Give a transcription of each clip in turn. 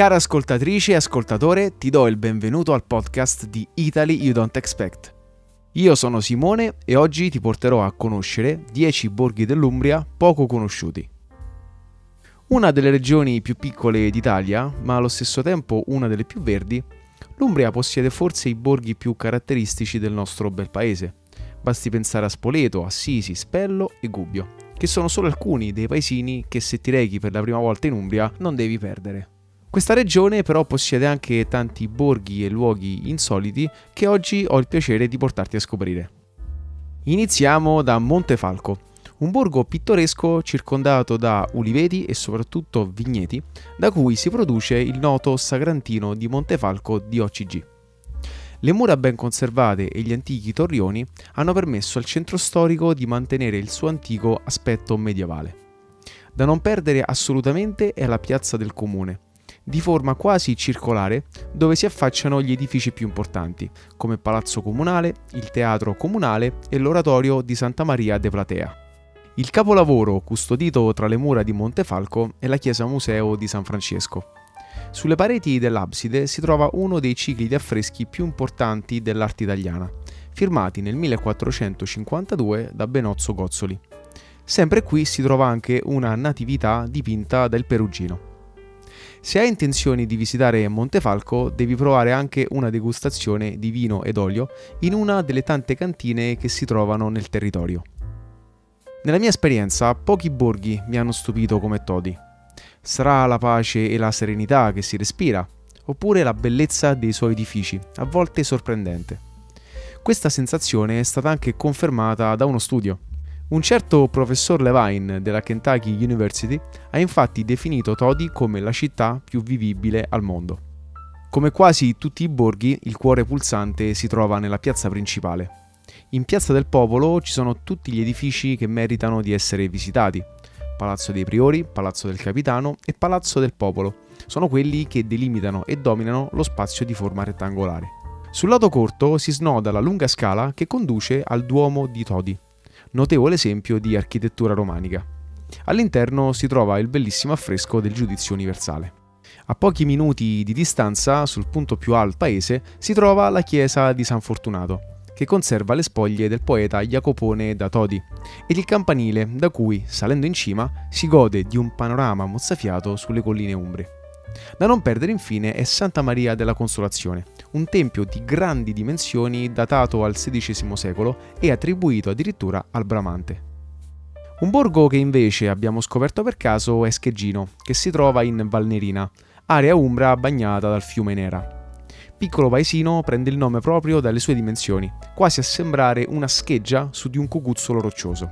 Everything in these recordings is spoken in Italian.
Cara ascoltatrice e ascoltatore, ti do il benvenuto al podcast di Italy You Don't Expect. Io sono Simone e oggi ti porterò a conoscere 10 borghi dell'Umbria poco conosciuti. Una delle regioni più piccole d'Italia, ma allo stesso tempo una delle più verdi, l'Umbria possiede forse i borghi più caratteristici del nostro bel paese. Basti pensare a Spoleto, Assisi, Spello e Gubbio, che sono solo alcuni dei paesini che se ti rechi per la prima volta in Umbria non devi perdere. Questa regione però possiede anche tanti borghi e luoghi insoliti che oggi ho il piacere di portarti a scoprire. Iniziamo da Montefalco, un borgo pittoresco circondato da uliveti e soprattutto vigneti, da cui si produce il noto Sagrantino di Montefalco di OCG. Le mura ben conservate e gli antichi torrioni hanno permesso al centro storico di mantenere il suo antico aspetto medievale. Da non perdere assolutamente è la piazza del comune, di forma quasi circolare dove si affacciano gli edifici più importanti, come Palazzo Comunale, il Teatro Comunale e l'Oratorio di Santa Maria de Platea. Il capolavoro custodito tra le mura di Montefalco è la chiesa museo di San Francesco. Sulle pareti dell'abside si trova uno dei cicli di affreschi più importanti dell'arte italiana, firmati nel 1452 da Benozzo Gozzoli. Sempre qui si trova anche una natività dipinta dal Perugino. Se hai intenzioni di visitare Montefalco, devi provare anche una degustazione di vino ed olio in una delle tante cantine che si trovano nel territorio. Nella mia esperienza, pochi borghi mi hanno stupito come Todi. Sarà la pace e la serenità che si respira, oppure la bellezza dei suoi edifici, a volte sorprendente. Questa sensazione è stata anche confermata da uno studio. Un certo professor Levine della Kentucky University ha infatti definito Todi come la città più vivibile al mondo. Come quasi tutti i borghi, il cuore pulsante si trova nella piazza principale. In Piazza del Popolo ci sono tutti gli edifici che meritano di essere visitati. Palazzo dei Priori, Palazzo del Capitano e Palazzo del Popolo. Sono quelli che delimitano e dominano lo spazio di forma rettangolare. Sul lato corto si snoda la lunga scala che conduce al Duomo di Todi, notevole esempio di architettura romanica. All'interno si trova il bellissimo affresco del Giudizio Universale. A pochi minuti di distanza, sul punto più alto paese, si trova la chiesa di San Fortunato, che conserva le spoglie del poeta Jacopone da Todi, ed il campanile da cui, salendo in cima, si gode di un panorama mozzafiato sulle colline umbre. Da non perdere infine è Santa Maria della Consolazione, un tempio di grandi dimensioni datato al XVI secolo e attribuito addirittura al Bramante. Un borgo che invece abbiamo scoperto per caso è Scheggino, che si trova in Valnerina, area umbra bagnata dal fiume Nera. Piccolo paesino prende il nome proprio dalle sue dimensioni, quasi a sembrare una scheggia su di un cucuzzolo roccioso.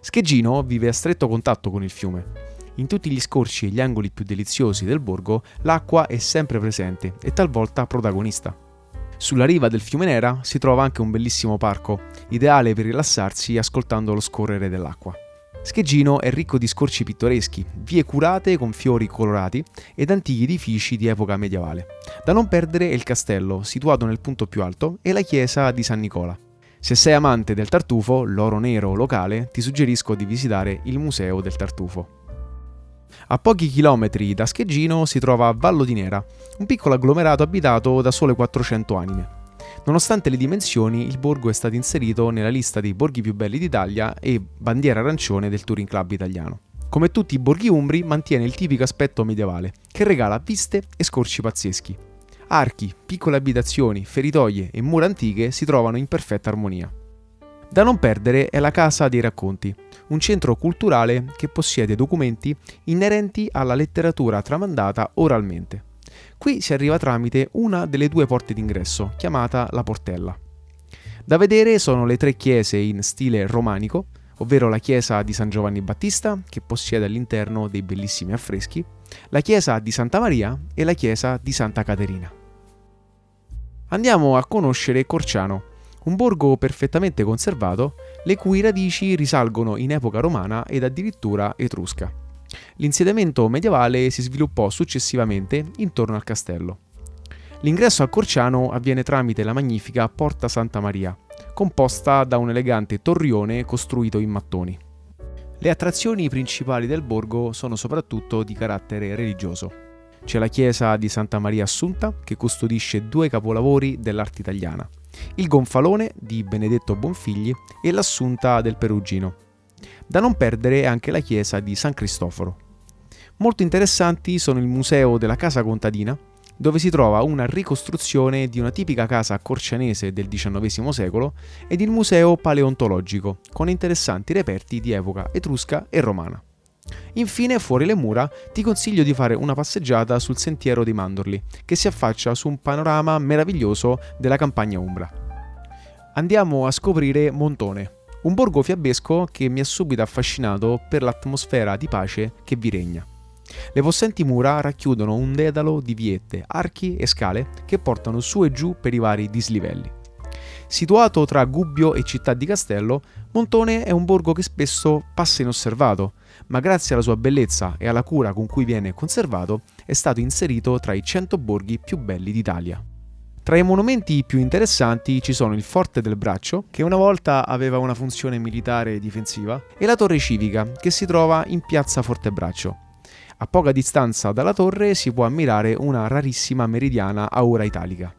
Scheggino vive a stretto contatto con il fiume, in tutti gli scorci e gli angoli più deliziosi del borgo l'acqua è sempre presente e talvolta protagonista. Sulla riva del fiume Nera si trova anche un bellissimo parco, ideale per rilassarsi ascoltando lo scorrere dell'acqua. Scheggino è ricco di scorci pittoreschi, vie curate con fiori colorati ed antichi edifici di epoca medievale. Da non perdere è il castello, situato nel punto più alto, e la chiesa di San Nicola. Se sei amante del tartufo, l'oro nero locale, ti suggerisco di visitare il Museo del Tartufo. A pochi chilometri da Scheggino si trova Vallo di Nera, un piccolo agglomerato abitato da sole 400 anime. Nonostante le dimensioni, il borgo è stato inserito nella lista dei borghi più belli d'Italia e bandiera arancione del Touring Club italiano. Come tutti i borghi umbri, mantiene il tipico aspetto medievale, che regala viste e scorci pazzeschi. Archi, piccole abitazioni, feritoie e mura antiche si trovano in perfetta armonia. Da non perdere è la Casa dei Racconti, un centro culturale che possiede documenti inerenti alla letteratura tramandata oralmente. Qui si arriva tramite una delle due porte d'ingresso, chiamata la Portella. Da vedere sono le tre chiese in stile romanico, ovvero la chiesa di San Giovanni Battista, che possiede all'interno dei bellissimi affreschi, la chiesa di Santa Maria e la chiesa di Santa Caterina. Andiamo a conoscere Corciano, un borgo perfettamente conservato, le cui radici risalgono in epoca romana ed addirittura etrusca. L'insediamento medievale si sviluppò successivamente intorno al castello. L'ingresso a Corciano avviene tramite la magnifica Porta Santa Maria, composta da un elegante torrione costruito in mattoni. Le attrazioni principali del borgo sono soprattutto di carattere religioso. c'è la chiesa di Santa Maria Assunta che custodisce due capolavori dell'arte italiana, il Gonfalone di Benedetto Bonfigli e l'Assunta del Perugino. Da non perdere anche la chiesa di San Cristoforo. Molto interessanti sono il museo della casa contadina, dove si trova una ricostruzione di una tipica casa corcianese del XIX secolo, ed il museo paleontologico, con interessanti reperti di epoca etrusca e romana. Infine, fuori le mura, ti consiglio di fare una passeggiata sul sentiero dei Mandorli, che si affaccia su un panorama meraviglioso della campagna umbra. Andiamo a scoprire Montone, un borgo fiabesco che mi ha subito affascinato per l'atmosfera di pace che vi regna. Le possenti mura racchiudono un dedalo di viette, archi e scale che portano su e giù per i vari dislivelli. Situato tra Gubbio e Città di Castello, Montone è un borgo che spesso passa inosservato, ma grazie alla sua bellezza e alla cura con cui viene conservato è stato inserito tra i 100 borghi più belli d'Italia. Tra i monumenti più interessanti ci sono il Forte del Braccio, che una volta aveva una funzione militare difensiva, e la Torre Civica, che si trova in piazza Fortebraccio. A poca distanza dalla torre si può ammirare una rarissima meridiana aura italica.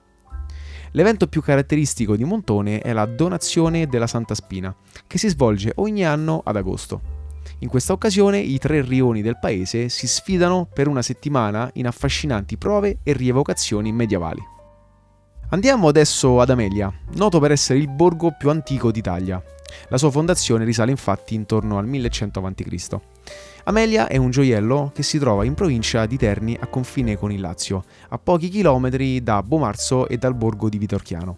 L'evento più caratteristico di Montone è la donazione della Santa Spina, che si svolge ogni anno ad agosto. In questa occasione i tre rioni del paese si sfidano per una settimana in affascinanti prove e rievocazioni medievali. Andiamo adesso ad Amelia, noto per essere il borgo più antico d'Italia. La sua fondazione risale infatti intorno al 1100 a.C. Amelia è un gioiello che si trova in provincia di Terni a confine con il Lazio, a pochi chilometri da Bomarzo e dal borgo di Vitorchiano.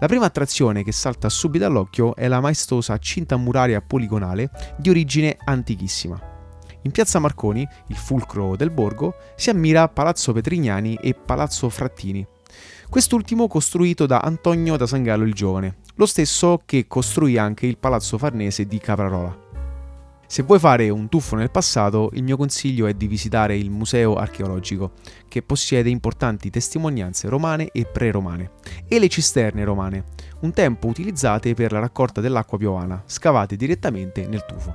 La prima attrazione che salta subito all'occhio è la maestosa cinta muraria poligonale di origine antichissima. In piazza Marconi, il fulcro del borgo, si ammira Palazzo Petrignani e Palazzo Frattini. Quest'ultimo costruito da Antonio da Sangallo il Giovane, lo stesso che costruì anche il Palazzo Farnese di Caprarola. Se vuoi fare un tuffo nel passato, il mio consiglio è di visitare il Museo archeologico, che possiede importanti testimonianze romane e pre-romane, e le cisterne romane, un tempo utilizzate per la raccolta dell'acqua piovana, scavate direttamente nel tufo.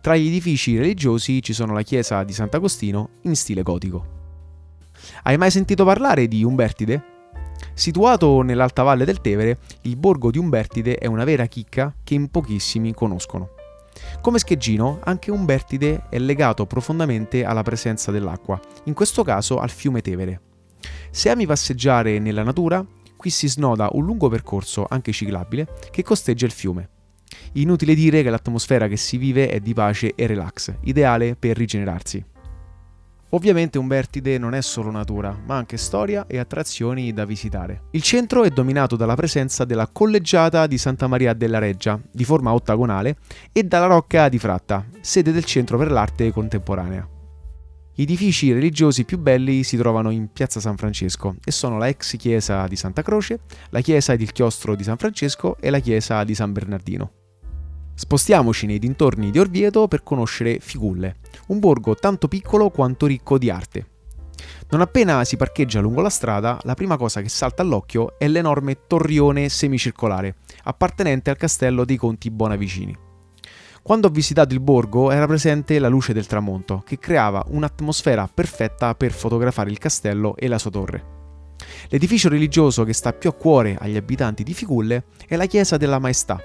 Tra gli edifici religiosi ci sono la chiesa di Sant'Agostino in stile gotico. Hai mai sentito parlare di Umbertide? Situato nell'alta valle del Tevere, il borgo di Umbertide è una vera chicca che in pochissimi conoscono. Come Scheggino, anche Umbertide è legato profondamente alla presenza dell'acqua, in questo caso al fiume Tevere. Se ami passeggiare nella natura, qui si snoda un lungo percorso, anche ciclabile, che costeggia il fiume. Inutile dire che l'atmosfera che si vive è di pace e relax, ideale per rigenerarsi. Ovviamente Umbertide non è solo natura, ma anche storia e attrazioni da visitare. Il centro è dominato dalla presenza della collegiata di Santa Maria della Reggia, di forma ottagonale, e dalla Rocca di Fratta, sede del Centro per l'Arte Contemporanea. Gli edifici religiosi più belli si trovano in Piazza San Francesco e sono la ex chiesa di Santa Croce, la chiesa ed il chiostro di San Francesco e la chiesa di San Bernardino. Spostiamoci nei dintorni di Orvieto per conoscere Figulle, un borgo tanto piccolo quanto ricco di arte. Non appena si parcheggia lungo la strada, la prima cosa che salta all'occhio è l'enorme torrione semicircolare, appartenente al castello dei Conti Bonavicini. Quando ho visitato il borgo era presente la luce del tramonto, che creava un'atmosfera perfetta per fotografare il castello e la sua torre. L'edificio religioso che sta più a cuore agli abitanti di Figulle è la Chiesa della Maestà,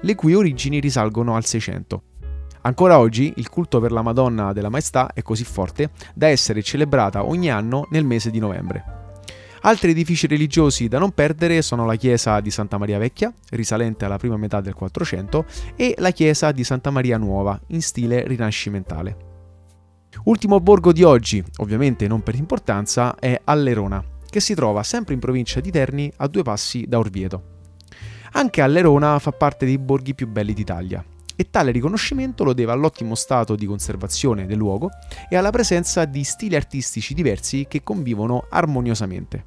le cui origini risalgono al 600. Ancora oggi il culto per la Madonna della Maestà è così forte da essere celebrata ogni anno nel mese di novembre. Altri edifici religiosi da non perdere sono la chiesa di Santa Maria Vecchia, risalente alla prima metà del 400, e la chiesa di Santa Maria Nuova, in stile rinascimentale. Ultimo borgo di oggi, ovviamente non per importanza, è Allerona, che si trova sempre in provincia di Terni a due passi da Orvieto. Anche Allerona fa parte dei borghi più belli d'Italia e tale riconoscimento lo deve all'ottimo stato di conservazione del luogo e alla presenza di stili artistici diversi che convivono armoniosamente.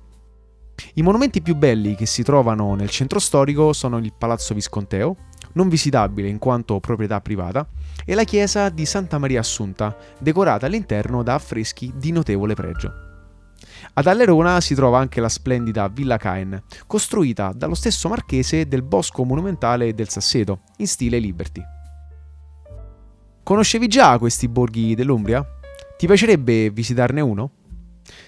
I monumenti più belli che si trovano nel centro storico sono il Palazzo Visconteo, non visitabile in quanto proprietà privata, e la chiesa di Santa Maria Assunta, decorata all'interno da affreschi di notevole pregio. Ad Allerona si trova anche la splendida Villa Caen, costruita dallo stesso marchese del bosco monumentale del Sasseto, in stile Liberty. Conoscevi già questi borghi dell'Umbria? Ti piacerebbe visitarne uno?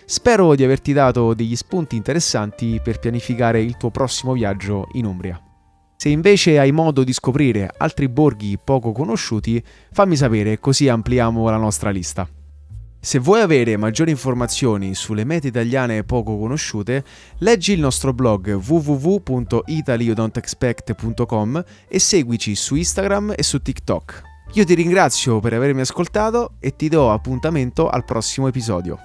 Spero di averti dato degli spunti interessanti per pianificare il tuo prossimo viaggio in Umbria. Se invece hai modo di scoprire altri borghi poco conosciuti, fammi sapere così ampliamo la nostra lista. Se vuoi avere maggiori informazioni sulle mete italiane poco conosciute, leggi il nostro blog www.italiodon'texpect.com e seguici su Instagram e su TikTok. Io ti ringrazio per avermi ascoltato e ti do appuntamento al prossimo episodio.